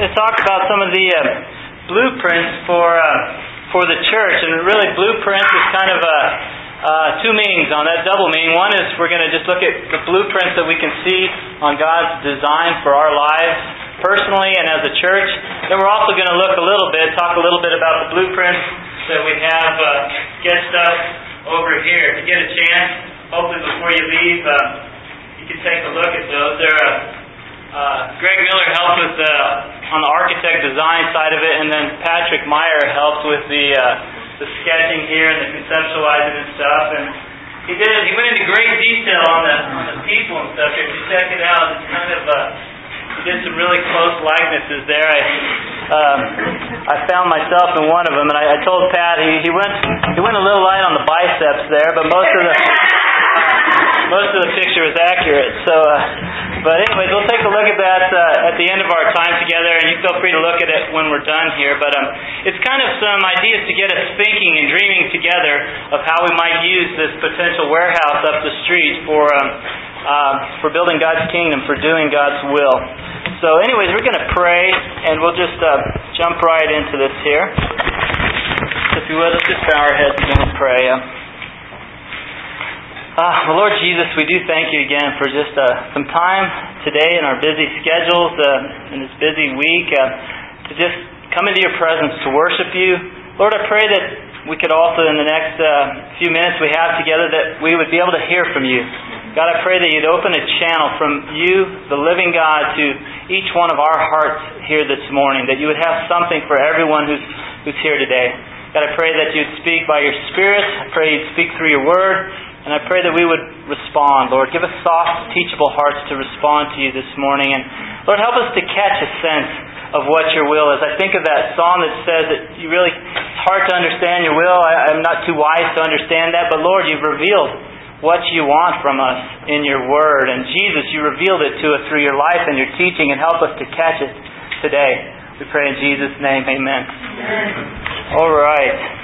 to talk about some of the uh, blueprints for uh, for the church, and really blueprints is kind of a uh, two meanings on that double meaning. One is we're going to just look at the blueprints that we can see on God's design for our lives personally and as a church. Then we're also going to look a little bit, talk a little bit about the blueprints that we have uh, sketched up over here. If you get a chance, hopefully before you leave, uh, you can take a look at those. They're uh, uh, Greg Miller helped with the on the architect design side of it, and then Patrick Meyer helped with the uh, the sketching here and the conceptualizing and stuff. And he did he went into great detail on the on the people and stuff. If you check it out, it's kind of uh, he did some really close likenesses there. I um, I found myself in one of them, and I, I told Pat he he went he went a little light on the biceps there, but most of the most of the picture was accurate. So, uh, but anyways, we'll take a look at that uh, at the end of our time together, and you feel free to look at it when we're done here. But um, it's kind of some ideas to get us thinking and dreaming together of how we might use this potential warehouse up the street for um, uh, for building God's kingdom, for doing God's will. So, anyways, we're going to pray, and we'll just uh, jump right into this here. If you would, let's just bow our heads and pray. Uh, well, Lord Jesus, we do thank you again for just uh, some time today in our busy schedules, uh, in this busy week, uh, to just come into your presence to worship you. Lord, I pray that we could also, in the next uh, few minutes we have together, that we would be able to hear from you. God, I pray that you'd open a channel from you, the living God, to each one of our hearts here this morning, that you would have something for everyone who's, who's here today. God, I pray that you'd speak by your Spirit. I pray you'd speak through your word. And I pray that we would respond, Lord. Give us soft, teachable hearts to respond to you this morning. And Lord, help us to catch a sense of what your will is. I think of that song that says that you really, it's hard to understand your will. I, I'm not too wise to understand that. But Lord, you've revealed what you want from us in your word. And Jesus, you revealed it to us through your life and your teaching. And help us to catch it today. We pray in Jesus' name. Amen. Amen. All right.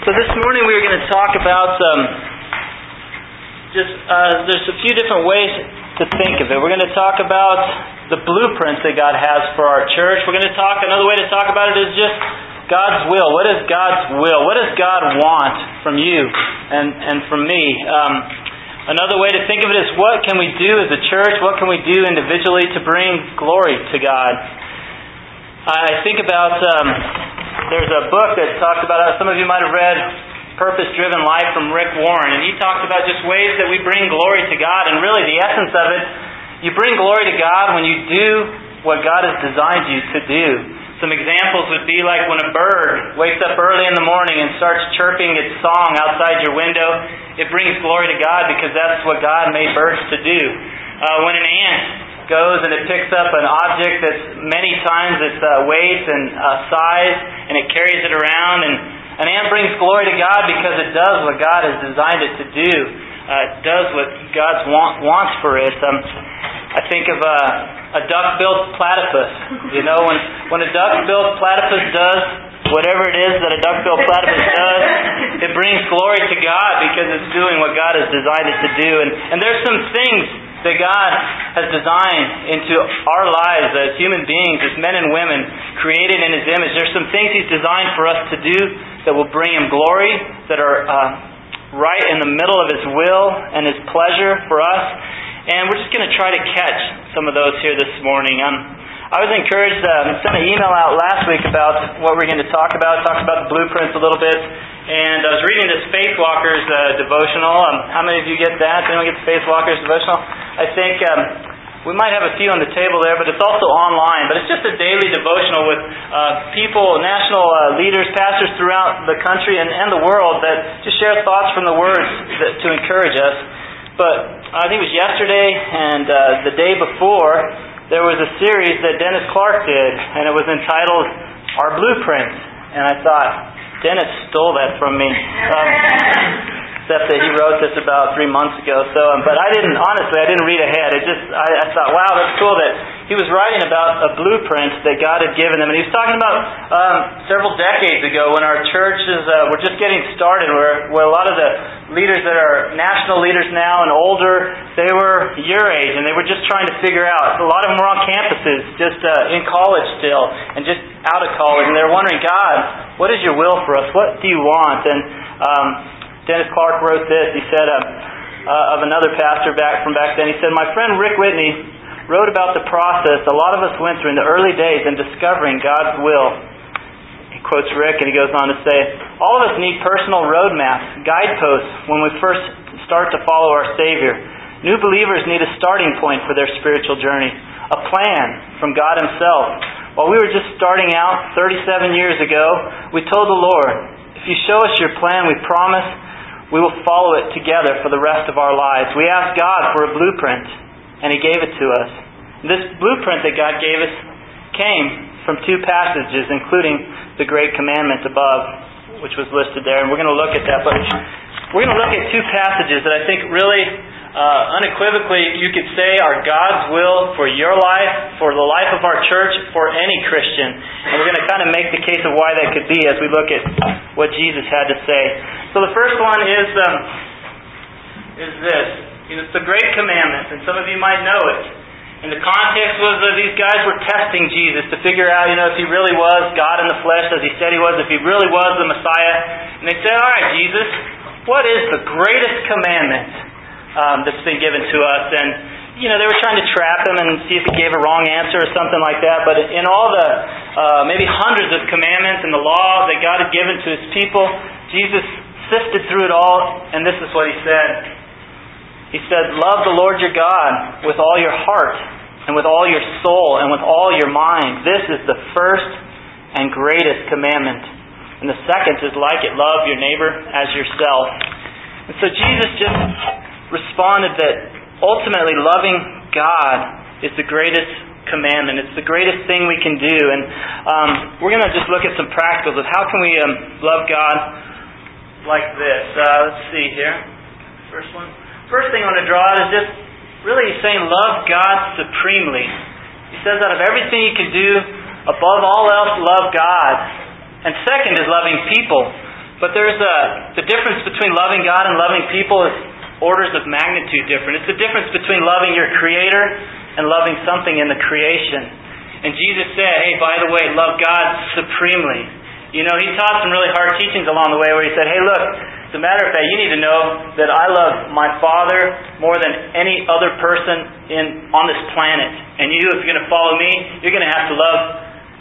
So this morning we are going to talk about um, just uh, there's a few different ways to think of it. We're going to talk about the blueprints that God has for our church. We're going to talk another way to talk about it is just God's will. What is God's will? What does God want from you and and from me? Um, another way to think of it is what can we do as a church? What can we do individually to bring glory to God? I think about. Um, there's a book that talks about, uh, some of you might have read Purpose Driven Life from Rick Warren, and he talks about just ways that we bring glory to God, and really the essence of it, you bring glory to God when you do what God has designed you to do. Some examples would be like when a bird wakes up early in the morning and starts chirping its song outside your window. It brings glory to God because that's what God made birds to do. Uh, when an ant goes and it picks up an object that's many times its uh, weight and uh, size, and it carries it around. And an ant brings glory to God because it does what God has designed it to do. Uh, it does what God want, wants for it. Um, I think of a, a duck-billed platypus. You know, when when a duck-billed platypus does whatever it is that a duck-billed platypus does, it brings glory to God because it's doing what God has designed it to do. And and there's some things that God has designed into our lives as human beings, as men and women created in His image. There's some things He's designed for us to do that will bring Him glory, that are uh, right in the middle of His will and His pleasure for us. And we're just going to try to catch some of those here this morning. Um, I was encouraged, uh, sent an email out last week about what we're going to talk about, talk about the blueprints a little bit. And I was reading this Faith Walkers uh, devotional. Um, how many of you get that? Anyone get the Faith Walkers devotional? I think um, we might have a few on the table there, but it's also online. But it's just a daily devotional with uh, people, national uh, leaders, pastors throughout the country and, and the world that just share thoughts from the words that, to encourage us. But I think it was yesterday and uh, the day before, there was a series that Dennis Clark did, and it was entitled Our Blueprint. And I thought, Dennis stole that from me. Um, except that he wrote this about three months ago. So, um, but I didn't honestly. I didn't read ahead. It just I, I thought, wow, that's cool that he was writing about a blueprint that God had given them. And he was talking about um, several decades ago when our churches uh, were just getting started, where, where a lot of the leaders that are national leaders now and older, they were your age and they were just trying to figure out. A lot of them were on campuses, just uh, in college still, and just out of college, and they were wondering, God, what is your will for us? What do you want? And um, Dennis Clark wrote this. He said uh, uh, of another pastor back from back then. He said, "My friend Rick Whitney." wrote about the process a lot of us went through in the early days in discovering God's will. He quotes Rick and he goes on to say, All of us need personal roadmaps, guideposts when we first start to follow our Savior. New believers need a starting point for their spiritual journey, a plan from God Himself. While we were just starting out 37 years ago, we told the Lord, If you show us your plan, we promise we will follow it together for the rest of our lives. We asked God for a blueprint and He gave it to us. This blueprint that God gave us came from two passages, including the Great Commandment above, which was listed there, and we're going to look at that. But we're going to look at two passages that I think really uh, unequivocally you could say are God's will for your life, for the life of our church, for any Christian. And we're going to kind of make the case of why that could be as we look at what Jesus had to say. So the first one is um, is this. It's the great commandment, and some of you might know it. And the context was that these guys were testing Jesus to figure out, you know, if he really was God in the flesh, as he said he was, if he really was the Messiah. And they said, all right, Jesus, what is the greatest commandment um, that's been given to us? And, you know, they were trying to trap him and see if he gave a wrong answer or something like that. But in all the uh, maybe hundreds of commandments and the law that God had given to his people, Jesus sifted through it all, and this is what he said. He said, Love the Lord your God with all your heart, and with all your soul, and with all your mind. This is the first and greatest commandment. And the second is like it love your neighbor as yourself. And so Jesus just responded that ultimately loving God is the greatest commandment. It's the greatest thing we can do. And um, we're going to just look at some practicals of how can we um, love God like this. Uh, let's see here. First one. First thing I want to draw out is just really saying love God supremely. He says out of everything you can do, above all else, love God. And second is loving people. But there's a the difference between loving God and loving people is orders of magnitude different. It's the difference between loving your creator and loving something in the creation. And Jesus said, hey, by the way, love God supremely. You know, he taught some really hard teachings along the way where he said, hey, look, as a matter of fact, you need to know that I love my Father more than any other person in on this planet. And you, if you're going to follow me, you're going to have to love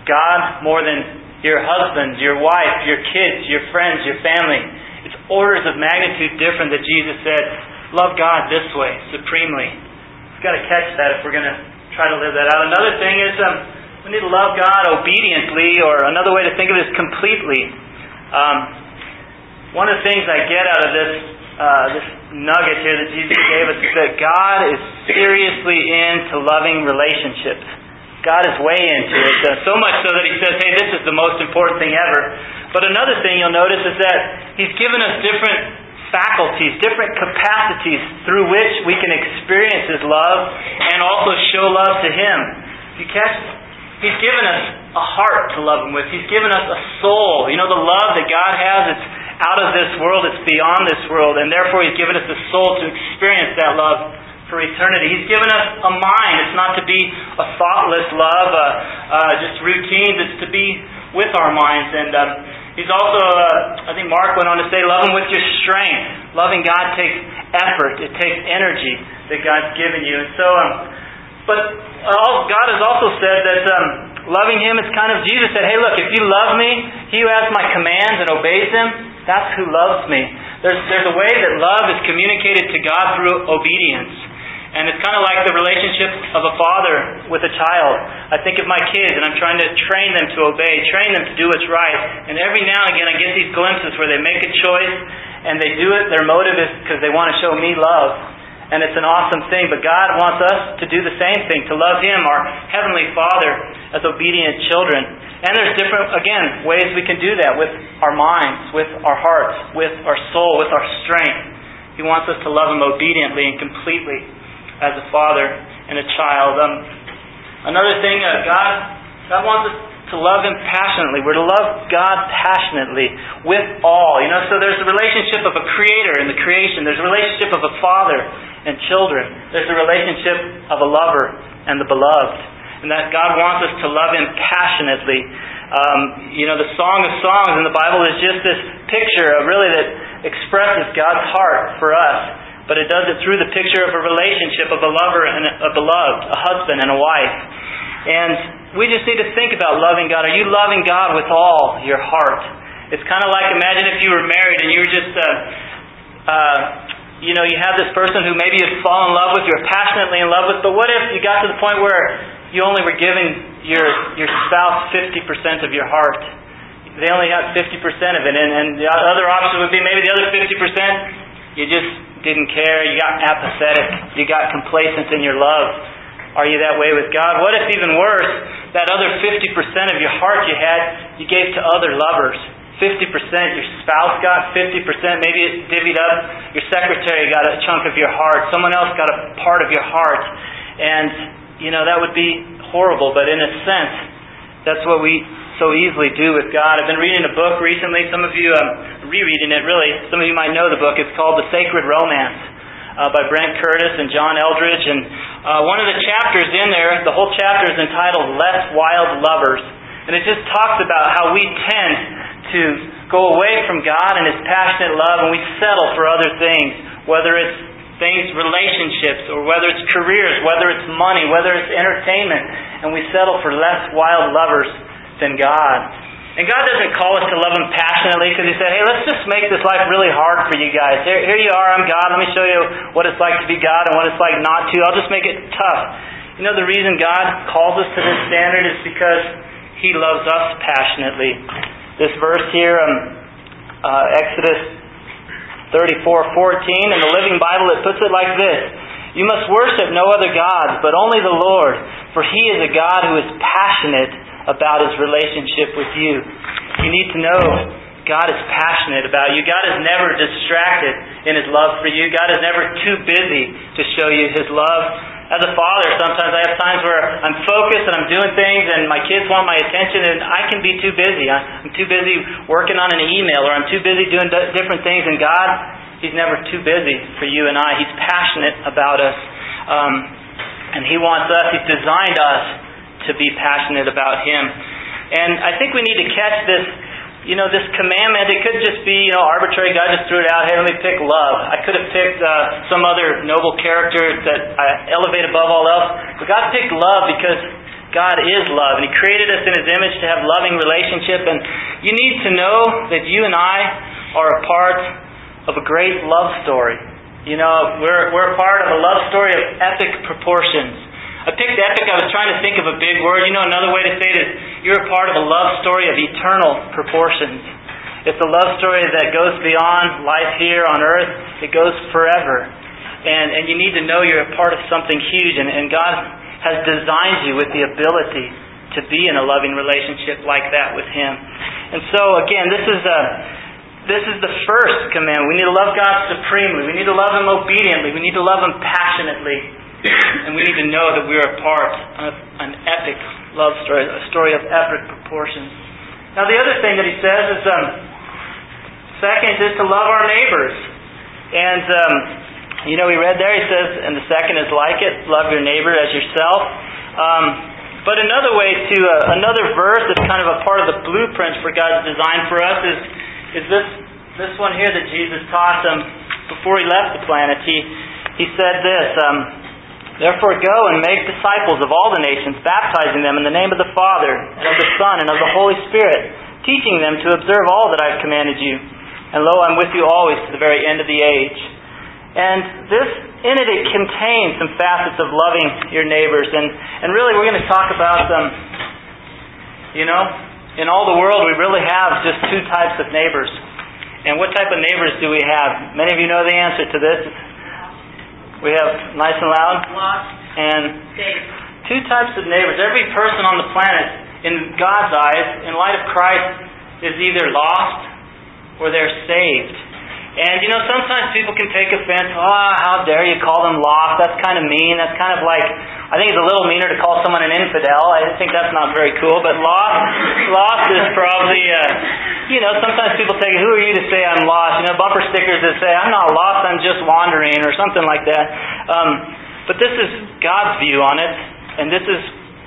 God more than your husband, your wife, your kids, your friends, your family. Orders of magnitude different that Jesus said, love God this way, supremely. We've got to catch that if we're going to try to live that out. Another thing is um, we need to love God obediently, or another way to think of it is completely. Um, one of the things I get out of this uh, this nugget here that Jesus gave us is that God is seriously into loving relationships. God is way into it, so much so that He says, "Hey, this is the most important thing ever." But another thing you'll notice is that He's given us different faculties, different capacities through which we can experience His love and also show love to Him. You catch, He's given us a heart to love Him with. He's given us a soul. You know, the love that God has, it's out of this world, it's beyond this world, and therefore He's given us a soul to experience that love for eternity. He's given us a mind. It's not to be a thoughtless love, uh, uh, just routines. It's to be with our minds. And um, He's also, uh, I think Mark went on to say, love Him with your strength. Loving God takes effort. It takes energy that God's given you. And so, um, but God has also said that um, loving Him is kind of, Jesus said, hey, look, if you love me, he who has my commands and obeys them, that's who loves me. There's, there's a way that love is communicated to God through obedience. And it's kind of like the relationship of a father with a child. I think of my kids and I'm trying to train them to obey, train them to do what's right. And every now and again I get these glimpses where they make a choice and they do it, their motive is because they want to show me love. And it's an awesome thing. But God wants us to do the same thing, to love Him, our Heavenly Father, as obedient children. And there's different, again, ways we can do that with our minds, with our hearts, with our soul, with our strength. He wants us to love Him obediently and completely as a father and a child. Um, Another thing, uh, God, God wants us to love Him passionately. We're to love God passionately with all. You know, so there's the relationship of a creator in the creation. There's a relationship of a father and children. There's a relationship of a lover and the beloved. And that God wants us to love Him passionately. Um, you know, the Song of Songs in the Bible is just this picture of really that expresses God's heart for us. But it does it through the picture of a relationship of a lover and a beloved, a husband and a wife. And we just need to think about loving God. Are you loving God with all your heart? It's kind of like imagine if you were married and you were just, uh, uh, you know, you have this person who maybe you'd fall in love with, you're passionately in love with, but what if you got to the point where you only were giving your your spouse 50% of your heart? They only got 50% of it, and, and the other option would be maybe the other 50% you just didn't care, you got apathetic, you got complacent in your love. Are you that way with God? What if, even worse, that other 50% of your heart you had, you gave to other lovers? 50% your spouse got, 50% maybe it divvied up, your secretary got a chunk of your heart, someone else got a part of your heart. And, you know, that would be horrible, but in a sense, that's what we so easily do with God. I've been reading a book recently. Some of you, um, rereading it really. Some of you might know the book. It's called The Sacred Romance uh, by Brent Curtis and John Eldredge. And uh, one of the chapters in there, the whole chapter is entitled Less Wild Lovers. And it just talks about how we tend to go away from God and His passionate love and we settle for other things, whether it's things, relationships, or whether it's careers, whether it's money, whether it's entertainment, and we settle for less wild lovers than God. And God doesn't call us to love Him passionately because He said, hey, let's just make this life really hard for you guys. Here, here you are, I'm God. Let me show you what it's like to be God and what it's like not to. I'll just make it tough. You know, the reason God calls us to this standard is because He loves us passionately. This verse here, um, uh, Exodus 34:14, in the Living Bible, it puts it like this You must worship no other gods, but only the Lord, for He is a God who is passionate about His relationship with you. You need to know God is passionate about you. God is never distracted in His love for you. God is never too busy to show you His love. As a father, sometimes I have times where I'm focused and I'm doing things and my kids want my attention and I can be too busy. I'm too busy working on an email or I'm too busy doing different things and God, He's never too busy for you and I. He's passionate about us. Um, and He wants us, He's designed us to be passionate about Him. And I think we need to catch this, you know, this commandment. It could just be, you know, arbitrary. God just threw it out. Hey, let me pick love. I could have picked uh, some other noble character that I elevate above all else. But God picked love because God is love, and He created us in His image to have loving relationship. And you need to know that you and I are a part of a great love story. You know, we're, we're a part of a love story of epic proportions. I picked epic. I was trying to think of a big word. You know, another way to say it is you're a part of a love story of eternal proportions. It's a love story that goes beyond life here on earth. It goes forever. And, and you need to know you're a part of something huge. And, and God has designed you with the ability to be in a loving relationship like that with Him. And so, again, this is a this is the first command. We need to love God supremely. We need to love Him obediently. We need to love Him passionately and we need to know that we are a part of an epic love story, a story of epic proportions. Now, the other thing that he says is, um, second, is to love our neighbors. And, um, you know, we read there, he says, and the second is like it, love your neighbor as yourself. Um, but another way to, uh, another verse that's kind of a part of the blueprint for God's design for us is, is this, this one here that Jesus taught them before he left the planet. He, he said this, um, Therefore go and make disciples of all the nations, baptizing them in the name of the Father, and of the Son, and of the Holy Spirit, teaching them to observe all that I have commanded you. And lo, I'm with you always to the very end of the age. And this, in it, contains some facets of loving your neighbors. And, and really, we're going to talk about them. You know, in all the world, we really have just two types of neighbors. And what type of neighbors do we have? Many of you know the answer to this. We have nice and loud. Lost and two types of neighbors. Every person on the planet, in God's eyes, in light of Christ, is either lost or they're saved. And you know, sometimes people can take offense. Oh, how dare you call them lost? That's kind of mean. That's kind of like I think it's a little meaner to call someone an infidel. I think that's not very cool. But lost, lost is probably, uh, you know, sometimes people take, who are you to say I'm lost? You know, bumper stickers that say, I'm not lost, I'm just wandering, or something like that. Um, but this is God's view on it, and this is,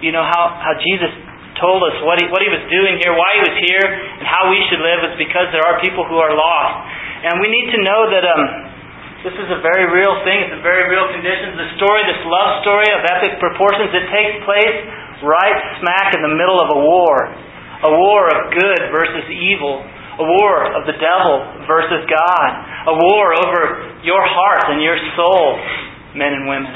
you know, how, how Jesus told us what he, what he was doing here, why he was here, and how we should live is because there are people who are lost. And we need to know that um, this is a very real thing. It's a very real condition. The story, this love story of epic proportions, it takes place right smack in the middle of a war. A war of good versus evil. A war of the devil versus God. A war over your heart and your soul, men and women.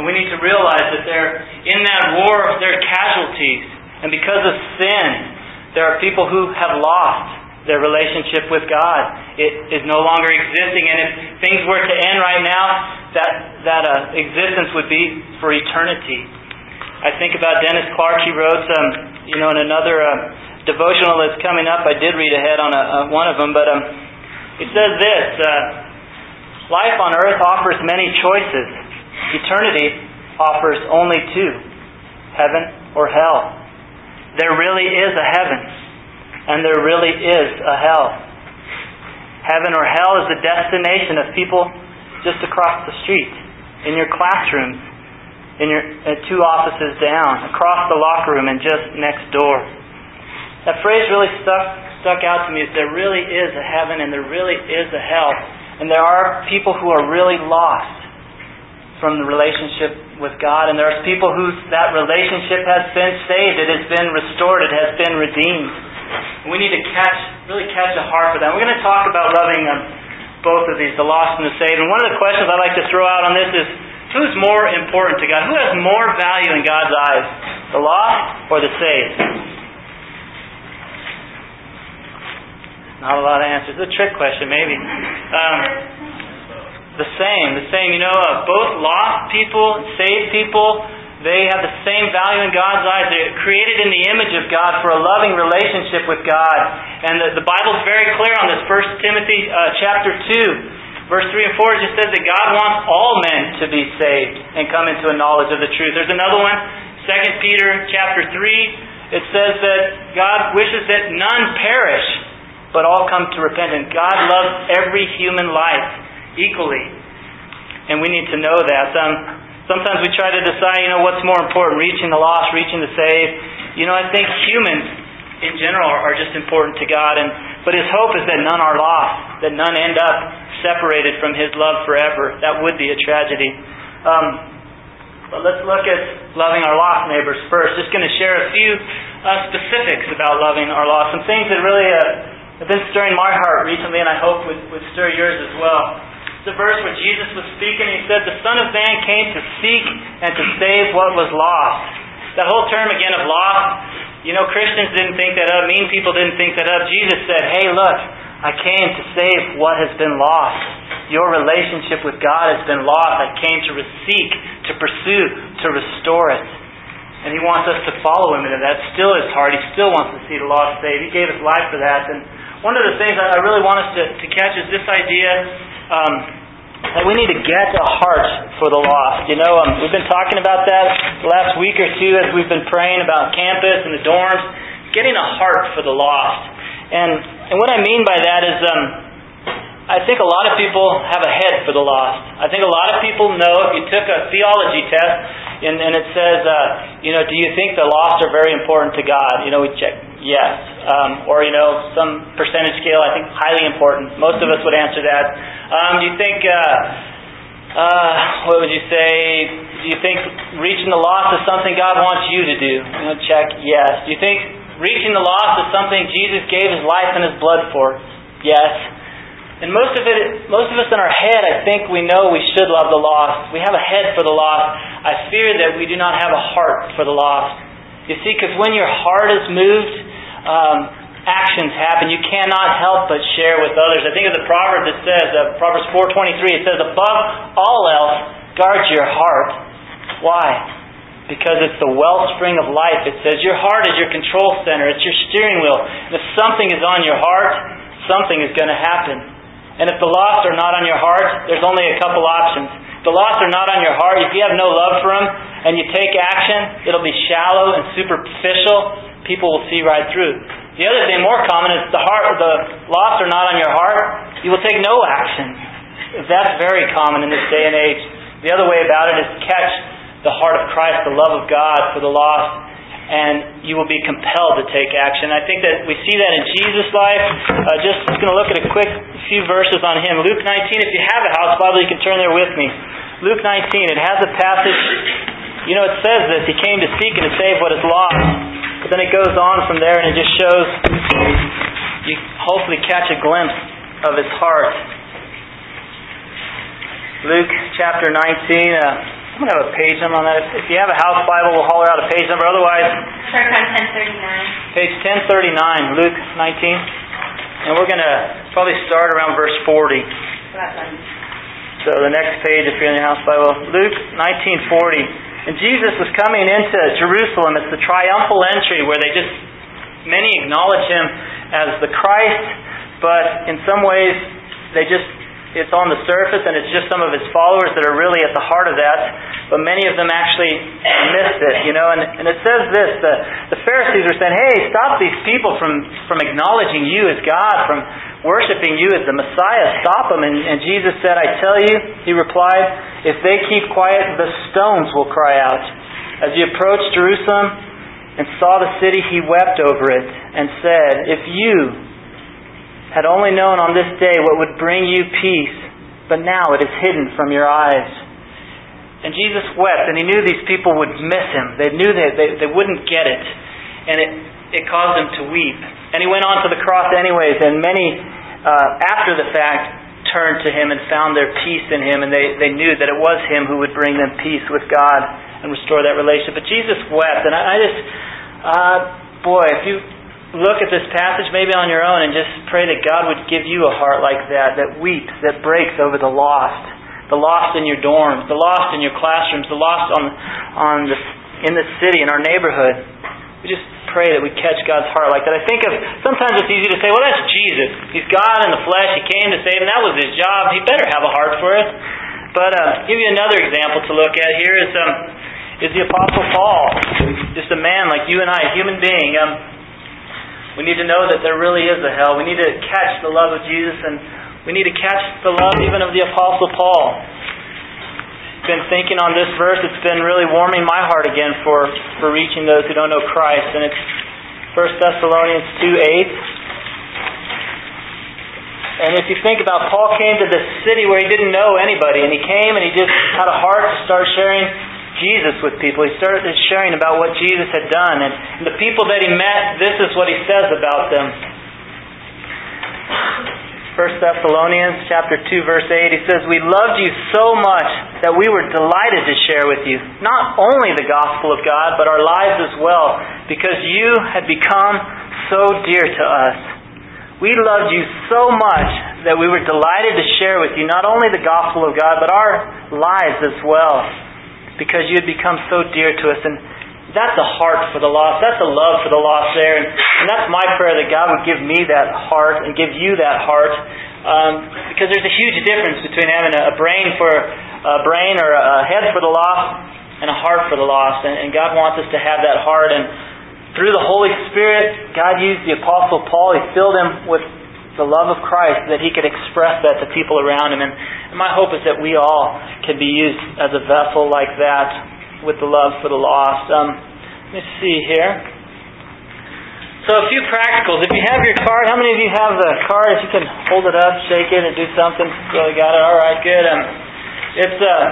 And we need to realize that there, in that war, there are casualties. And because of sin, there are people who have lost their relationship with God. It is no longer existing. And if things were to end right now, that, that uh, existence would be for eternity. I think about Dennis Clark. He wrote, um, you know, in another uh, devotional that's coming up. I did read ahead on a, uh, one of them, but um, he says this uh, Life on earth offers many choices. Eternity offers only two heaven or hell. There really is a heaven, and there really is a hell. Heaven or hell is the destination of people just across the street, in your classrooms, in your two offices down, across the locker room, and just next door. That phrase really stuck stuck out to me. Is there really is a heaven and there really is a hell, and there are people who are really lost from the relationship with God. And there are people whose that relationship has been saved, it has been restored, it has been redeemed. We need to catch, really catch a heart for that. We're going to talk about loving um, both of these, the lost and the saved. And one of the questions I like to throw out on this is, who's more important to God? Who has more value in God's eyes, the lost or the saved? Not a lot of answers. It's a trick question, maybe. Um, the same. The same. You know, uh, both lost people, saved people, they have the same value in God's eyes. They're created in the image of God for a loving relationship with God. And the, the Bible's very clear on this. First Timothy uh, chapter 2, verse 3 and 4 just says that God wants all men to be saved and come into a knowledge of the truth. There's another one, 2 Peter chapter 3. It says that God wishes that none perish, but all come to repentance. God loves every human life equally. And we need to know that. Um, sometimes we try to decide, you know, what's more important, reaching the lost, reaching the saved. You know, I think humans in general are just important to God. And but His hope is that none are lost, that none end up separated from His love forever. That would be a tragedy. Um, but let's look at loving our lost neighbors first. Just going to share a few uh, specifics about loving our lost. Some things that really uh, have been stirring my heart recently, and I hope would, would stir yours as well the verse where Jesus was speaking. He said, The Son of Man came to seek and to save what was lost. That whole term again of lost, you know, Christians didn't think that up, mean people didn't think that up. Jesus said, Hey, look, I came to save what has been lost. Your relationship with God has been lost. I came to seek, to pursue, to restore it. And He wants us to follow Him into that. Still His heart. He still wants to see the lost saved. He gave His life for that. And one of the things I really want us to, to catch is this idea um, that we need to get a heart for the lost. You know, um, we've been talking about that the last week or two as we've been praying about campus and the dorms, getting a heart for the lost. And and what I mean by that is, um, I think a lot of people have a head for the lost. I think a lot of people know if you took a theology test and, and it says, uh, you know, do you think the lost are very important to God? You know, we check yes, um, or you know, some percentage scale. I think highly important. Most of us would answer that. Um, do you think? Uh, uh, what would you say? Do you think reaching the lost is something God wants you to do? Check yes. Do you think reaching the lost is something Jesus gave His life and His blood for? Yes. And most of it, most of us in our head, I think we know we should love the lost. We have a head for the lost. I fear that we do not have a heart for the lost. You see, because when your heart is moved, um, actions happen. You cannot help but share with others. I think of the proverb that says, uh, Proverbs 4.23, it says, above all else, guard your heart. Why? Because it's the wellspring of life. It says your heart is your control center. It's your steering wheel. And if something is on your heart, something is going to happen. And if the lost are not on your heart, there's only a couple options. the lost are not on your heart, if you have no love for them and you take action, it'll be shallow and superficial. People will see right through. The other thing more common is the heart the lost are not on your heart, you will take no action. That's very common in this day and age. The other way about it is catch the heart of Christ, the love of God for the lost, and you will be compelled to take action. I think that we see that in Jesus' life. Uh, just going to look at a quick few verses on him. Luke 19, if you have a house Bible, you can turn there with me. Luke 19, it has a passage, you know, it says this, he came to seek and to save what is lost. But then it goes on from there and it just shows, you hopefully catch a glimpse of his heart. Luke chapter 19, uh, I'm going to have a page number on that. If you have a house Bible, we'll holler out a page number. Otherwise, start on 1039. Page 1039, Luke 19. And we're going to probably start around verse 40. So the next page, if you're in your house Bible, Luke 1940. And Jesus was coming into Jerusalem. It's the triumphal entry where they just, many acknowledge him as the Christ, but in some ways they just it's on the surface and it's just some of his followers that are really at the heart of that, but many of them actually missed it, you know. And, and it says this the, the Pharisees were saying, hey, stop these people from, from acknowledging you as God, from worshiping you as the Messiah. Stop them. And, and Jesus said, I tell you, he replied, if they keep quiet, the stones will cry out. As he approached Jerusalem and saw the city, he wept over it and said, If you, had only known on this day what would bring you peace, but now it is hidden from your eyes. And Jesus wept, and he knew these people would miss him. They knew that they, they wouldn't get it. And it, it caused him to weep. And he went on to the cross anyways, and many, uh, after the fact, turned to him and found their peace in him, and they, they knew that it was him who would bring them peace with God and restore that relationship. But Jesus wept, and I, I just, uh, boy, if you look at this passage maybe on your own and just pray that God would give you a heart like that, that weeps, that breaks over the lost. The lost in your dorms, the lost in your classrooms, the lost on, on the, in the city, in our neighborhood. Pray that we catch God's heart like that. I think of sometimes it's easy to say, well, that's Jesus. He's God in the flesh. He came to save, and that was his job. He better have a heart for it. But uh, give you another example to look at here is um, is the Apostle Paul, just a man like you and I, a human being. Um, we need to know that there really is a hell. We need to catch the love of Jesus, and we need to catch the love even of the Apostle Paul. Been thinking on this verse. It's been really warming my heart again for, for reaching those who don't know Christ. And it's 1 Thessalonians 2 8. And if you think about Paul came to this city where he didn't know anybody, and he came and he just had a heart to start sharing Jesus with people. He started sharing about what Jesus had done. And the people that he met, this is what he says about them. 1 Thessalonians chapter 2 verse 8 he says we loved you so much that we were delighted to share with you not only the gospel of God but our lives as well because you had become so dear to us we loved you so much that we were delighted to share with you not only the gospel of God but our lives as well because you had become so dear to us. And that's a heart for the lost. That's a love for the lost there. And, and that's my prayer that God would give me that heart and give you that heart. Um, because there's a huge difference between having a, a brain for a brain or a head for the lost and a heart for the lost. And, and God wants us to have that heart. And through the Holy Spirit, God used the Apostle Paul. He filled him with the love of Christ that he could express that to people around him. And, and my hope is that we all can be used as a vessel like that with the love for the lost. Um, let me see here. So a few practicals. If you have your card, how many of you have the card? If you can hold it up, shake it, and do something. Really got it. All right, good. Um, it's uh,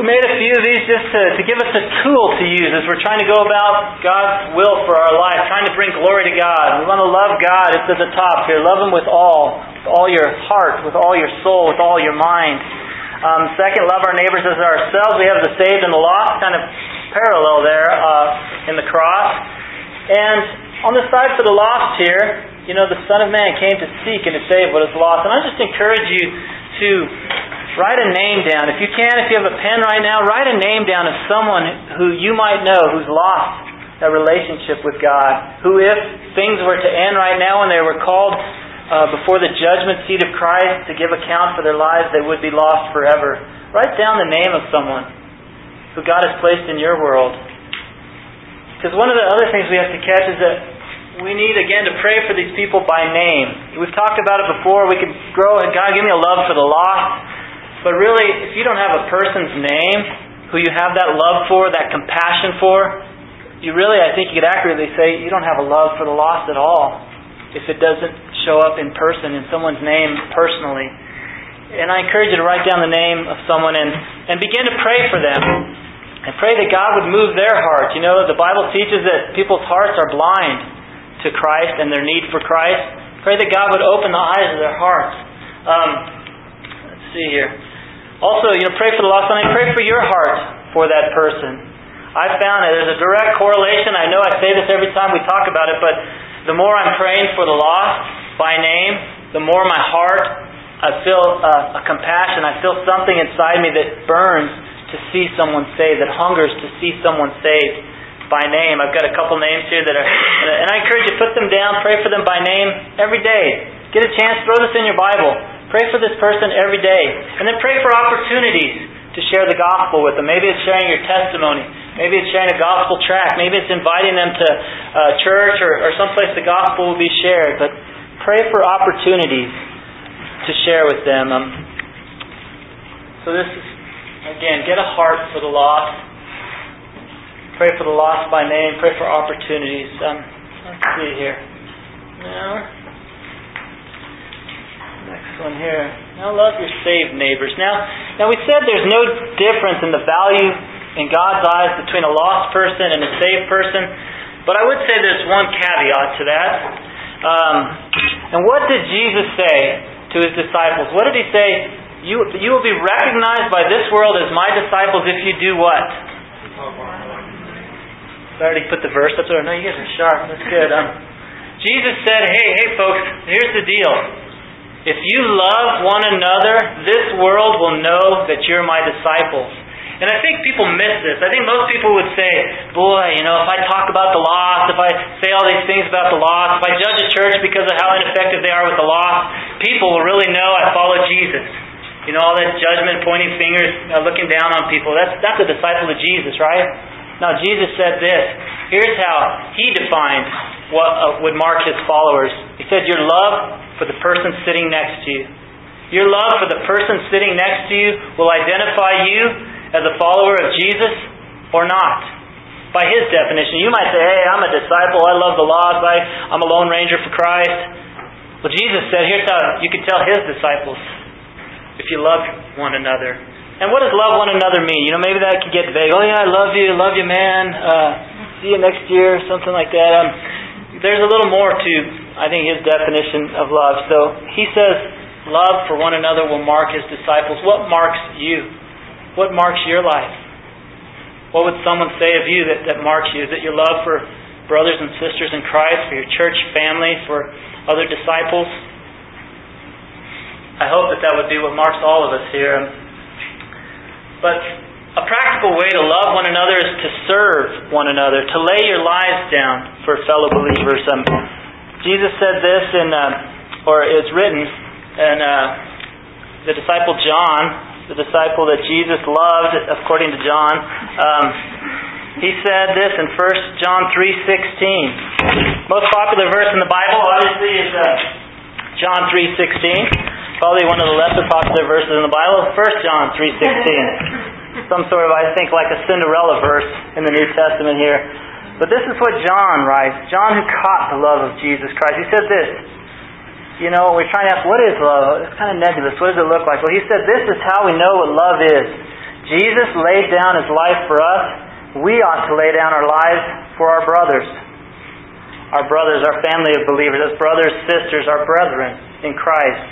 we made a few of these just to, to give us a tool to use as we're trying to go about God's will for our life, trying to bring glory to God. We want to love God. It's at the top here. Love Him with all, with all your heart, with all your soul, with all your mind. Um, second, love our neighbors as ourselves. We have the saved and the lost kind of parallel there uh, in the cross. And on the side for the lost here, you know, the Son of Man came to seek and to save what is lost. And I just encourage you to Write a name down. If you can, if you have a pen right now, write a name down of someone who you might know who's lost that relationship with God. Who, if things were to end right now and they were called uh, before the judgment seat of Christ to give account for their lives, they would be lost forever. write down the name of someone who God has placed in your world. Because one of the other things we have to catch is that we need again to pray for these people by name. We've talked about it before. We could grow and God give me a love for the lost. But really, if you don't have a person's name who you have that love for, that compassion for, you really, I think you could accurately say you don't have a love for the lost at all if it doesn't show up in person, in someone's name personally. And I encourage you to write down the name of someone and, and begin to pray for them. And pray that God would move their heart. You know, the Bible teaches that people's hearts are blind to Christ and their need for Christ. Pray that God would open the eyes of their hearts. Um, let's see here. Also, you know, pray for the lost, and I pray for your heart for that person. I've found that there's a direct correlation. I know I say this every time we talk about it, but the more I'm praying for the lost by name, the more my heart, I feel uh, a compassion. I feel something inside me that burns to see someone saved, that hungers to see someone saved by name. I've got a couple names here that are, and I encourage you put them down, pray for them by name every day. Get a chance, throw this in your Bible. Pray for this person every day. And then pray for opportunities to share the gospel with them. Maybe it's sharing your testimony. Maybe it's sharing a gospel tract. Maybe it's inviting them to uh, church or, or someplace the gospel will be shared. But pray for opportunities to share with them. Um, so this is, again, get a heart for the lost. Pray for the lost by name. Pray for opportunities. Um, let's see here. Now, next one here. Now love your saved neighbors. Now, now we said there's no difference in the value in God's eyes between a lost person and a saved person. But I would say there's one caveat to that. Um, and what did Jesus say to his disciples? What did he say? You, you will be recognized by this world as my disciples if you do what? I already put the verse up there. No, you guys are sharp. That's good. Um, Jesus said, hey, hey, folks, here's the deal. If you love one another, this world will know that you're my disciples. And I think people miss this. I think most people would say, boy, you know, if I talk about the lost, if I say all these things about the lost, if I judge a church because of how ineffective they are with the lost, people will really know I follow Jesus. You know, all that judgment, pointing fingers, uh, looking down on people. That's, that's a disciple of Jesus, right? Now, Jesus said this. Here's how he defined what uh, would mark his followers. He said, Your love for the person sitting next to you. Your love for the person sitting next to you will identify you as a follower of Jesus or not? By his definition, you might say, hey, I'm a disciple, I love the lost, I, I'm a lone ranger for Christ. Well, Jesus said, here's how you can tell his disciples if you love one another. And what does love one another mean? You know, maybe that could get vague. Oh, yeah, I love you, love you, man. Uh, see you next year, something like that. Um, there's a little more to, I think, his definition of love. So he says, love for one another will mark his disciples. What marks you? What marks your life? What would someone say of you that, that marks you? Is it your love for brothers and sisters in Christ, for your church family, for other disciples? I hope that that would be what marks all of us here. But a practical way to love one another is to serve one another, to lay your lives down for fellow believers. Um, Jesus said this in, uh, or it's written in uh, the disciple John, the disciple that Jesus loved, according to John. Um, he said this in 1 John 3.16. Most popular verse in the Bible, obviously, is uh, John 3.16. Probably one of the lesser popular verses in the Bible, 1 John 3.16. Some sort of, I think, like a Cinderella verse in the New Testament here. But this is what John writes. John who caught the love of Jesus Christ. He said this, you know, we're trying to ask, what is love? It's kind of nebulous. What does it look like? Well, he said, this is how we know what love is. Jesus laid down his life for us. We ought to lay down our lives for our brothers. Our brothers, our family of believers, as brothers, sisters, our brethren in Christ.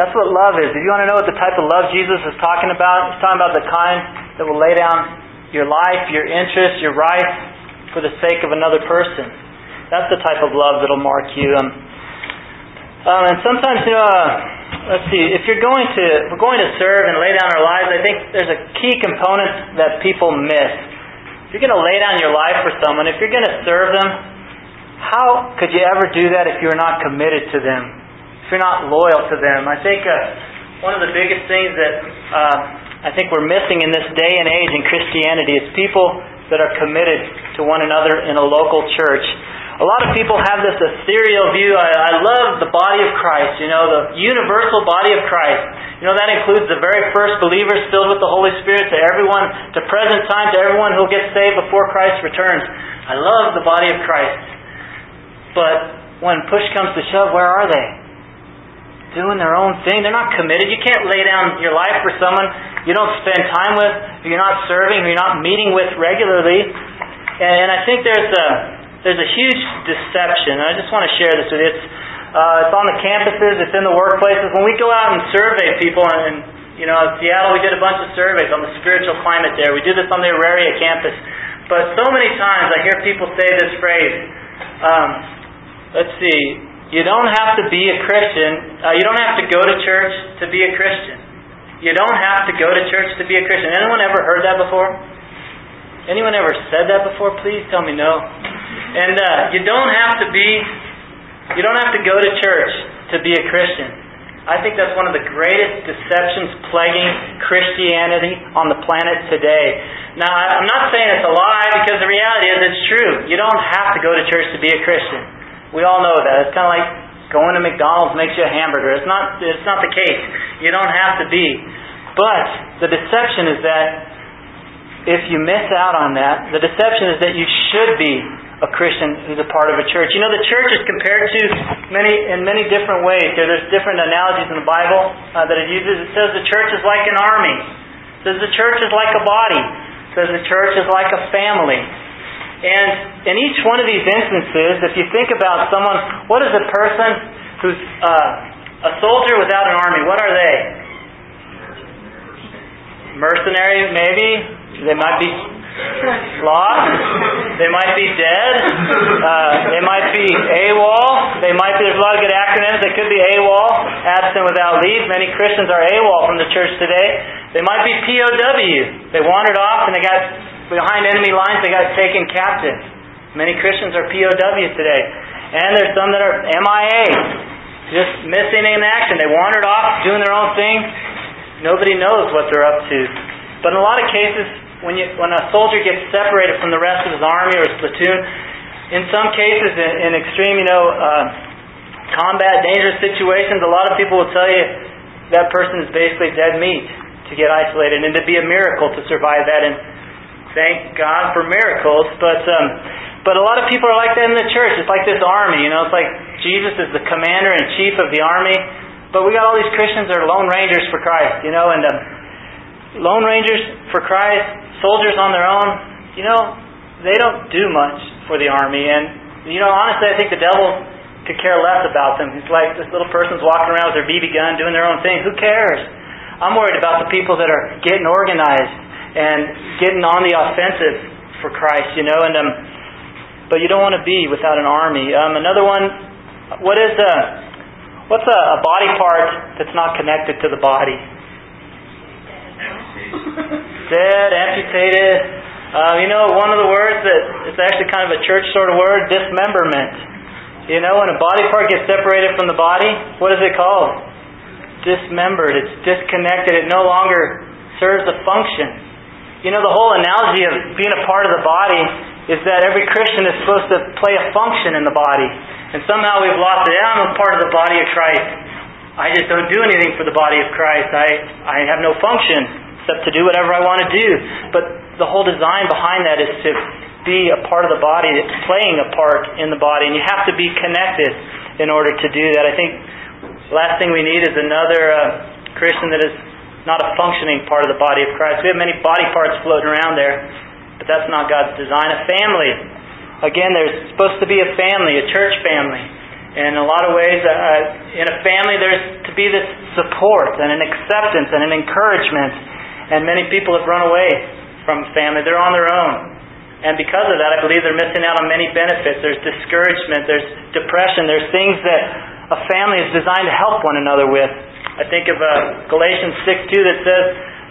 That's what love is. If you want to know what the type of love Jesus is talking about, he's talking about the kind that will lay down your life, your interests, your rights for the sake of another person. That's the type of love that'll mark you. Um, um, and sometimes, you know, uh, let's see, if you're going to, we're going to serve and lay down our lives, I think there's a key component that people miss. If you're going to lay down your life for someone, if you're going to serve them, how could you ever do that if you're not committed to them? If you're not loyal to them? I think uh, one of the biggest things that uh, I think we're missing in this day and age in Christianity is people that are committed to one another in a local church. A lot of people have this ethereal view. I, I love the body of Christ, you know, the universal body of Christ. You know, that includes the very first believers filled with the Holy Spirit to everyone, to present time, to everyone who'll get saved before Christ returns. I love the body of Christ. But when push comes to shove, where are they? Doing their own thing. They're not committed. You can't lay down your life for someone you don't spend time with, who you're not serving, who you're not meeting with regularly. And I think there's a there's a huge deception. and I just want to share this with you. It's, uh, it's on the campuses, it's in the workplaces. When we go out and survey people, and, you know, in Seattle we did a bunch of surveys on the spiritual climate there. We do this on the Auraria campus. But so many times I hear people say this phrase. Um, let's see. You don't have to be a Christian. Uh, you don't have to go to church to be a Christian. You don't have to go to church to be a Christian. Anyone ever heard that before? Anyone ever said that before? Please tell me no. And uh, you don't have to be, you don't have to go to church to be a Christian. I think that's one of the greatest deceptions plaguing Christianity on the planet today. Now, I'm not saying it's a lie because the reality is it's true. You don't have to go to church to be a Christian. We all know that. It's kind of like going to McDonald's makes you a hamburger. It's not, it's not the case. You don't have to be. But the deception is that if you miss out on that, the deception is that you should be a Christian who's a part of a church. You know, the church is compared to many in many different ways. There, there's different analogies in the Bible uh, that it uses. It says the church is like an army. It says the church is like a body. It says the church is like a family. And in each one of these instances, if you think about someone, what is a person who's uh, a soldier without an army? What are they? Mercenary, maybe. They might be lost. They might be dead. Uh, they might be AWOL. They might be, there's a lot of good acronyms. They could be AWOL, absent without leave. Many Christians are AWOL from the church today. They might be POW. They wandered off and they got behind enemy lines. They got taken captive. Many Christians are POW today. And there's some that are MIA, just missing in action. They wandered off, doing their own thing. Nobody knows what they're up to. But in a lot of cases, when you when a soldier gets separated from the rest of his army or his platoon, in some cases, in, in extreme, you know, uh, combat, dangerous situations, a lot of people will tell you that person is basically dead meat to get isolated, and to be a miracle to survive that. And thank God for miracles, but. Um, but a lot of people are like that in the church. It's like this army, you know. It's like Jesus is the commander in chief of the army, but we got all these Christians that are lone rangers for Christ, you know. And um, lone rangers for Christ soldiers on their own, you know, they don't do much for the army. And, you know, honestly, I think the devil could care less about them. He's like this little person's walking around with their BB gun doing their own thing. Who cares? I'm worried about the people that are getting organized and getting on the offensive for Christ, you know. And um, but you don't want to be without an army. Um, another one, what is a what's a, a body part that's not connected to the body? Dead, amputated. Uh, you know, one of the words that it's actually kind of a church sort of word, dismemberment. You know, when a body part gets separated from the body, what is it called? Dismembered. It's disconnected. It no longer serves a function. You know, the whole analogy of being a part of the body is that every Christian is supposed to play a function in the body. And somehow we've lost it. I'm a part of the body of Christ. I just don't do anything for the body of Christ. I, I have no function except to do whatever I want to do. But the whole design behind that is to be a part of the body, playing a part in the body, and you have to be connected in order to do that. I think the last thing we need is another uh, Christian that is not a functioning part of the body of Christ. We have many body parts floating around there, but that's not God's design. A family. Again, there's supposed to be a family, a church family. And in a lot of ways, uh, in a family, there's to be this support and an acceptance and an encouragement and many people have run away from family. They're on their own. And because of that, I believe they're missing out on many benefits. There's discouragement, there's depression, there's things that a family is designed to help one another with. I think of uh, Galatians 6 2 that says,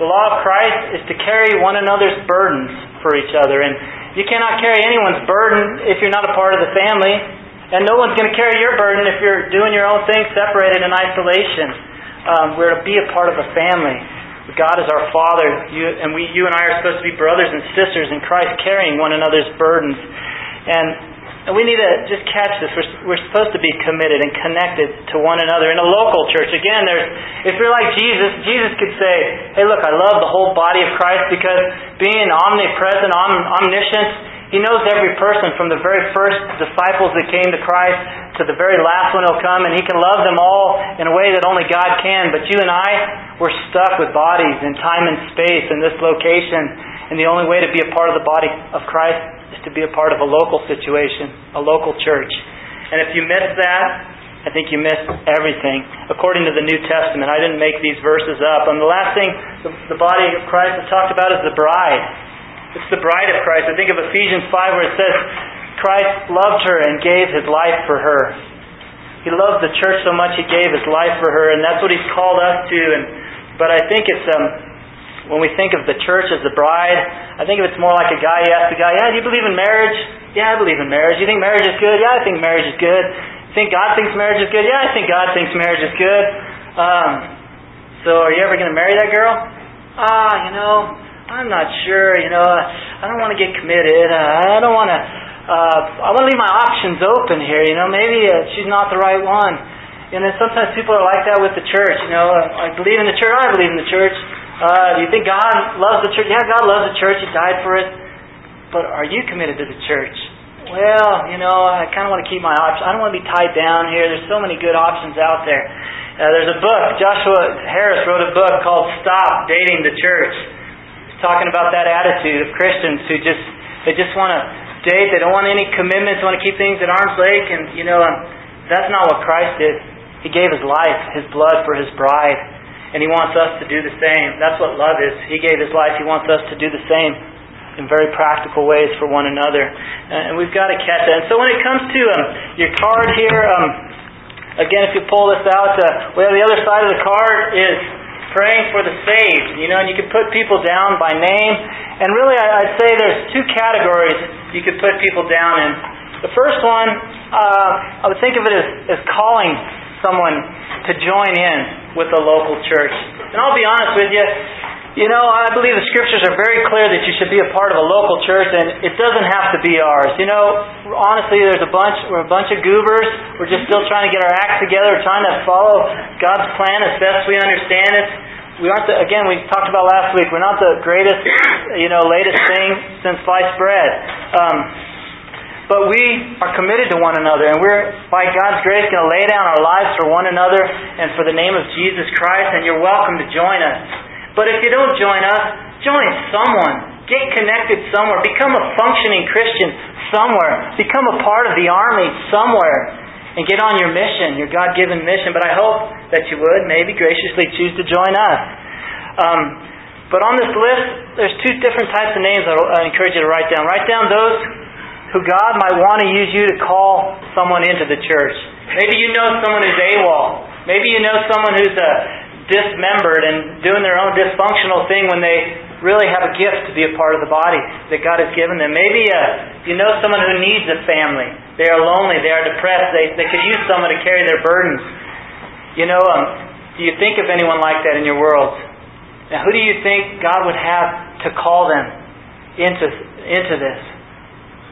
The law of Christ is to carry one another's burdens for each other. And you cannot carry anyone's burden if you're not a part of the family. And no one's going to carry your burden if you're doing your own thing separated in isolation. Um, we're to be a part of a family. God is our Father, you, and we, you and I are supposed to be brothers and sisters in Christ, carrying one another's burdens. And, and we need to just catch this. We're, we're supposed to be committed and connected to one another in a local church. Again, there's, if you're like Jesus, Jesus could say, "Hey, look, I love the whole body of Christ because being omnipresent, om, omniscient." He knows every person from the very first disciples that came to Christ to the very last one who'll come, and He can love them all in a way that only God can. But you and I, we're stuck with bodies in time and space in this location, and the only way to be a part of the body of Christ is to be a part of a local situation, a local church. And if you miss that, I think you miss everything. According to the New Testament, I didn't make these verses up. And the last thing the, the body of Christ is talked about is the bride. It's the bride of Christ. I think of Ephesians 5 where it says, Christ loved her and gave his life for her. He loved the church so much he gave his life for her, and that's what he's called us to. And but I think it's um, when we think of the church as the bride, I think of it's more like a guy. You ask the guy, "Yeah, do you believe in marriage?" "Yeah, I believe in marriage." "You think marriage is good?" "Yeah, I think marriage is good." "You think God thinks marriage is good?" "Yeah, I think God thinks marriage is good." Um, so, are you ever going to marry that girl? Ah, you know, I'm not sure. You know, I don't want to get committed. Uh, I don't want to. Uh, I want to leave my options open here. You know, maybe uh, she's not the right one. And then sometimes people are like that with the church. You know, I believe in the church. I believe in the church. Uh, do you think God loves the church? Yeah, God loves the church. He died for it. But are you committed to the church? Well, you know, I kind of want to keep my options. I don't want to be tied down here. There's so many good options out there. Uh, there's a book. Joshua Harris wrote a book called "Stop Dating the Church." Talking about that attitude of Christians who just they just want to date. They don't want any commitments. They want to keep things at arm's length. And you know, um, that's not what Christ did. He gave His life, His blood for His bride, and He wants us to do the same. That's what love is. He gave His life. He wants us to do the same in very practical ways for one another. And we've got to catch that. And so when it comes to um, your card here, um, again, if you pull this out, uh, well, the other side of the card is praying for the saved. You know, and you could put people down by name. And really, I'd say there's two categories you could put people down in. The first one, uh, I would think of it as, as calling someone to join in with a local church. And I'll be honest with you, you know, I believe the scriptures are very clear that you should be a part of a local church, and it doesn't have to be ours. You know, honestly, there's a bunch. We're a bunch of goobers. We're just still trying to get our acts together, trying to follow God's plan as best we understand it. We aren't the, again. We talked about last week. We're not the greatest, you know, latest thing since sliced bread. Um, but we are committed to one another, and we're, by God's grace, going to lay down our lives for one another and for the name of Jesus Christ, and you're welcome to join us. But if you don't join us, join someone. Get connected somewhere. Become a functioning Christian somewhere. Become a part of the army somewhere. And get on your mission, your God given mission. But I hope that you would maybe graciously choose to join us. Um, but on this list, there's two different types of names I encourage you to write down. Write down those who God might want to use you to call someone into the church. Maybe you know someone who's AWOL. Maybe you know someone who's a dismembered and doing their own dysfunctional thing when they really have a gift to be a part of the body that God has given them. Maybe uh, you know someone who needs a family. They are lonely. They are depressed. They, they could use someone to carry their burdens. You know, um, do you think of anyone like that in your world? Now, who do you think God would have to call them into, into this?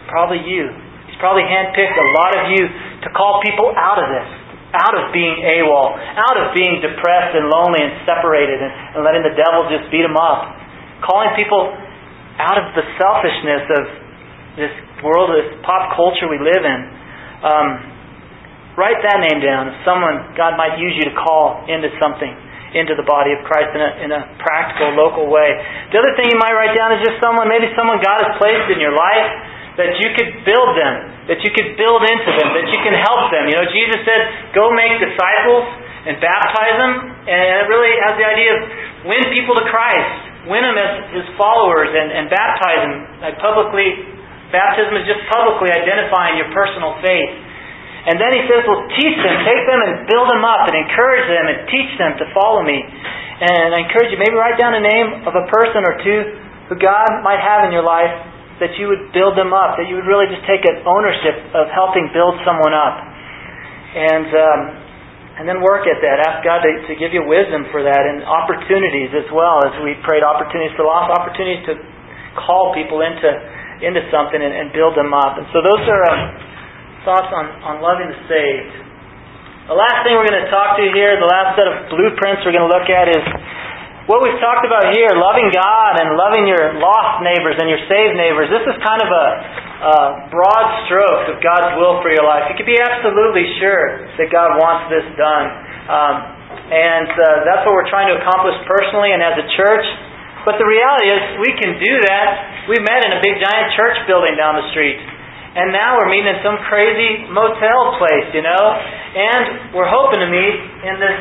Probably you. He's probably handpicked a lot of you to call people out of this out of being AWOL, out of being depressed and lonely and separated and, and letting the devil just beat them up. Calling people out of the selfishness of this world, this pop culture we live in. Um, write that name down as someone God might use you to call into something, into the body of Christ in a, in a practical, local way. The other thing you might write down is just someone, maybe someone God has placed in your life that you could build them, that you could build into them, that you can help them. You know, Jesus said, go make disciples and baptize them, and it really has the idea of win people to Christ, win them as his followers, and, and baptize them. Like publicly, baptism is just publicly identifying your personal faith. And then he says, well, teach them, take them and build them up and encourage them and teach them to follow me. And I encourage you, maybe write down a name of a person or two who God might have in your life that you would build them up, that you would really just take an ownership of helping build someone up. And um, and then work at that. Ask God to, to give you wisdom for that and opportunities as well as we prayed opportunities for lost opportunities to call people into into something and, and build them up. And so those are um, thoughts on, on loving the saved. The last thing we're going to talk to here, the last set of blueprints we're going to look at is what we've talked about here, loving God and loving your lost neighbors and your saved neighbors, this is kind of a, a broad stroke of God's will for your life. You can be absolutely sure that God wants this done. Um, and uh, that's what we're trying to accomplish personally and as a church. But the reality is, we can do that. We met in a big giant church building down the street. And now we're meeting in some crazy motel place, you know? And we're hoping to meet in this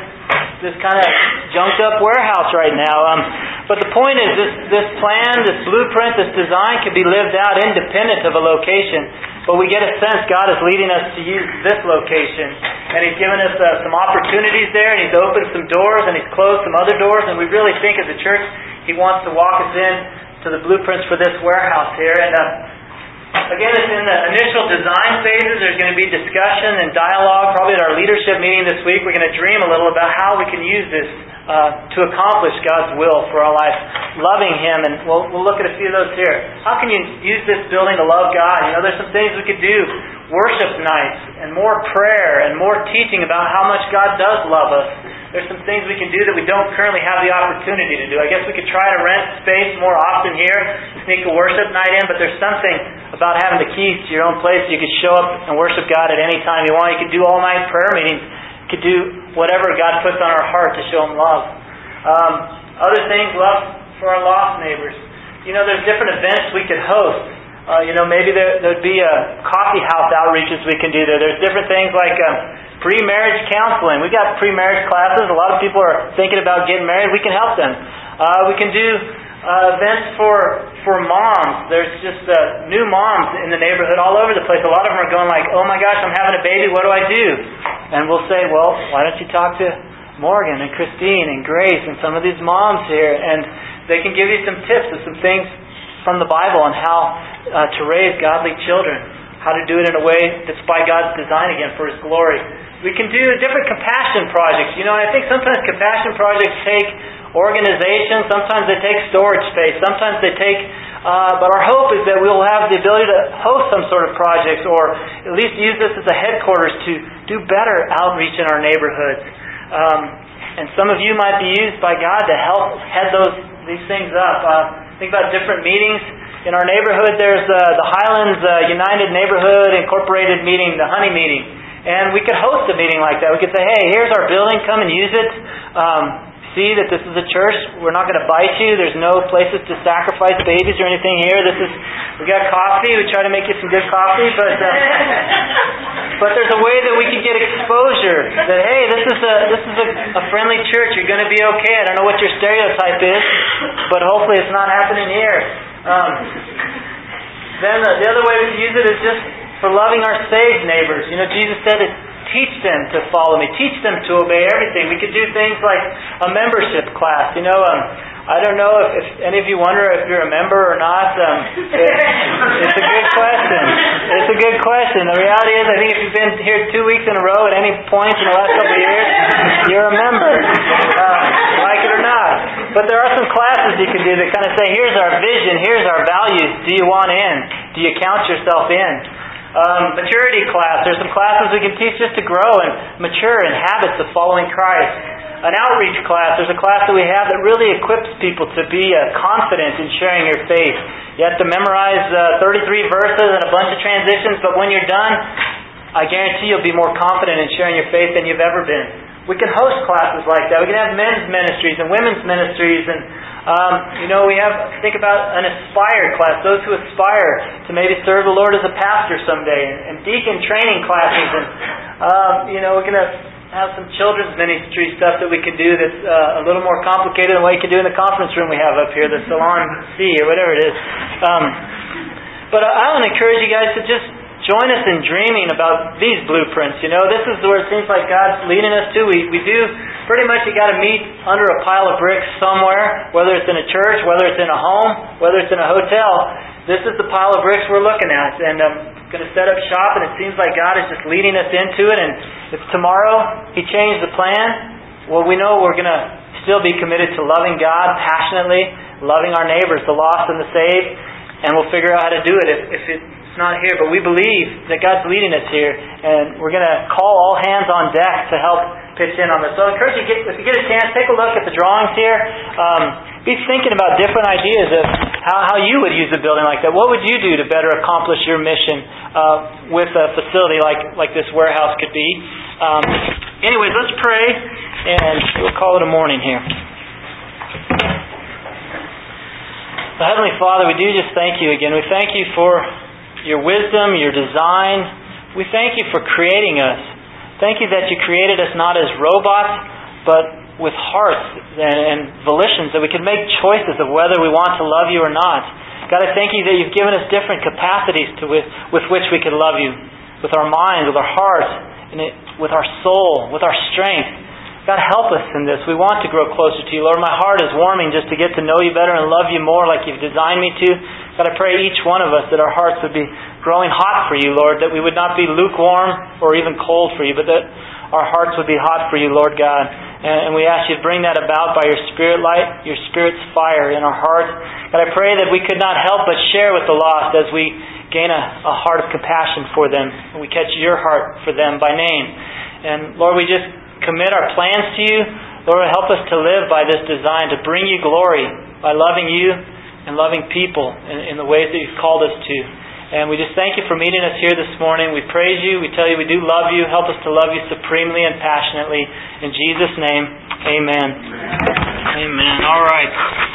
this kind of junked up warehouse right now. Um, but the point is, this this plan, this blueprint, this design can be lived out independent of a location. But we get a sense God is leading us to use this location, and He's given us uh, some opportunities there, and He's opened some doors, and He's closed some other doors, and we really think as a church He wants to walk us in to the blueprints for this warehouse here, and. Uh, Again, it's in the initial design phases. There's going to be discussion and dialogue. Probably at our leadership meeting this week, we're going to dream a little about how we can use this uh, to accomplish God's will for our life, loving Him. And we'll, we'll look at a few of those here. How can you use this building to love God? You know, there's some things we could do. Worship nights and more prayer and more teaching about how much God does love us. There's some things we can do that we don't currently have the opportunity to do. I guess we could try to rent space more often here, sneak a worship night in, but there's something about having the keys to your own place. You could show up and worship God at any time you want. You could do all night prayer meetings. You could do whatever God puts on our heart to show Him love. Um, other things, love for our lost neighbors. You know, there's different events we could host. Uh, you know, maybe there would be a coffee house outreaches we can do there. There's different things like um, Pre-marriage counseling. We've got pre-marriage classes. A lot of people are thinking about getting married. We can help them. Uh, we can do uh, events for for moms. There's just uh, new moms in the neighborhood all over the place. A lot of them are going like, "Oh my gosh, I'm having a baby. What do I do?" And we'll say, "Well, why don't you talk to Morgan and Christine and Grace and some of these moms here, and they can give you some tips of some things from the Bible on how uh, to raise godly children, how to do it in a way that's by God's design again for His glory." We can do different compassion projects. You know, I think sometimes compassion projects take organization, sometimes they take storage space, sometimes they take, uh, but our hope is that we'll have the ability to host some sort of projects or at least use this as a headquarters to do better outreach in our neighborhoods. Um, and some of you might be used by God to help head those these things up. Uh, think about different meetings in our neighborhood. There's uh, the Highlands uh, United Neighborhood Incorporated meeting, the Honey meeting. And we could host a meeting like that. We could say, hey, here's our building, come and use it. Um, see that this is a church. We're not going to bite you. There's no places to sacrifice babies or anything here. This is we got coffee. We try to make you some good coffee, but uh, but there's a way that we can get exposure. That hey, this is a this is a, a friendly church. You're going to be okay. I don't know what your stereotype is, but hopefully it's not happening here. Um, then the, the other way we can use it is just for loving our saved neighbors. You know, Jesus said to teach them to follow me, teach them to obey everything. We could do things like a membership class. You know, um, I don't know if, if any of you wonder if you're a member or not. Um, it, it's a good question. It's a good question. The reality is, I think if you've been here two weeks in a row at any point in the last couple of years, you're a member, uh, like it or not. But there are some classes you can do that kind of say, here's our vision, here's our values. Do you want in? Do you count yourself in? Um, maturity class. There's some classes we can teach just to grow and mature in habits of following Christ. An outreach class. There's a class that we have that really equips people to be uh, confident in sharing your faith. You have to memorize uh, 33 verses and a bunch of transitions, but when you're done, I guarantee you'll be more confident in sharing your faith than you've ever been. We can host classes like that. We can have men's ministries and women's ministries and um, you know, we have, think about an aspire class, those who aspire to maybe serve the Lord as a pastor someday, and, deacon training classes, and, um, you know, we're to have some children's ministry stuff that we can do that's uh, a little more complicated than what you can do in the conference room we have up here, the Salon C or whatever it is. Um, but I want to encourage you guys to just join us in dreaming about these blueprints. You know, this is where it seems like God's leading us to. We, we do pretty much you got to meet under a pile of bricks somewhere, whether it's in a church, whether it's in a home, whether it's in a hotel. This is the pile of bricks we're looking at, and um, I'm going to set up shop. And it seems like God is just leading us into it. And If tomorrow He changed the plan, well, we know we're going to still be committed to loving God passionately, loving our neighbors, the lost and the saved, and we'll figure out how to do it if, if it's not here. But we believe that God's leading us here, and we're going to call all hands on deck to help pitch in on this. So I encourage you, if you get a chance, take a look at the drawings here. Um, be thinking about different ideas of how, how you would use a building like that. What would you do to better accomplish your mission uh, with a facility like, like this warehouse could be? Um, anyways, let's pray, and we'll call it a morning here. Heavenly Father, we do just thank you again. We thank you for your wisdom, your design. We thank you for creating us. Thank you that you created us not as robots, but with hearts and, and volitions, that we can make choices of whether we want to love you or not. God, I thank you that you've given us different capacities to with, with which we can love you, with our minds, with our hearts, and it, with our soul, with our strength. God, help us in this. We want to grow closer to you. Lord, my heart is warming just to get to know you better and love you more like you've designed me to. God, I pray each one of us that our hearts would be growing hot for you, Lord, that we would not be lukewarm or even cold for you, but that our hearts would be hot for you, Lord God. And we ask you to bring that about by your Spirit light, your Spirit's fire in our hearts. God, I pray that we could not help but share with the lost as we gain a, a heart of compassion for them we catch your heart for them by name. And Lord, we just commit our plans to you. Lord, help us to live by this design, to bring you glory by loving you and loving people in, in the ways that you've called us to. And we just thank you for meeting us here this morning. We praise you. We tell you we do love you. Help us to love you supremely and passionately. In Jesus' name, amen. Amen. All right.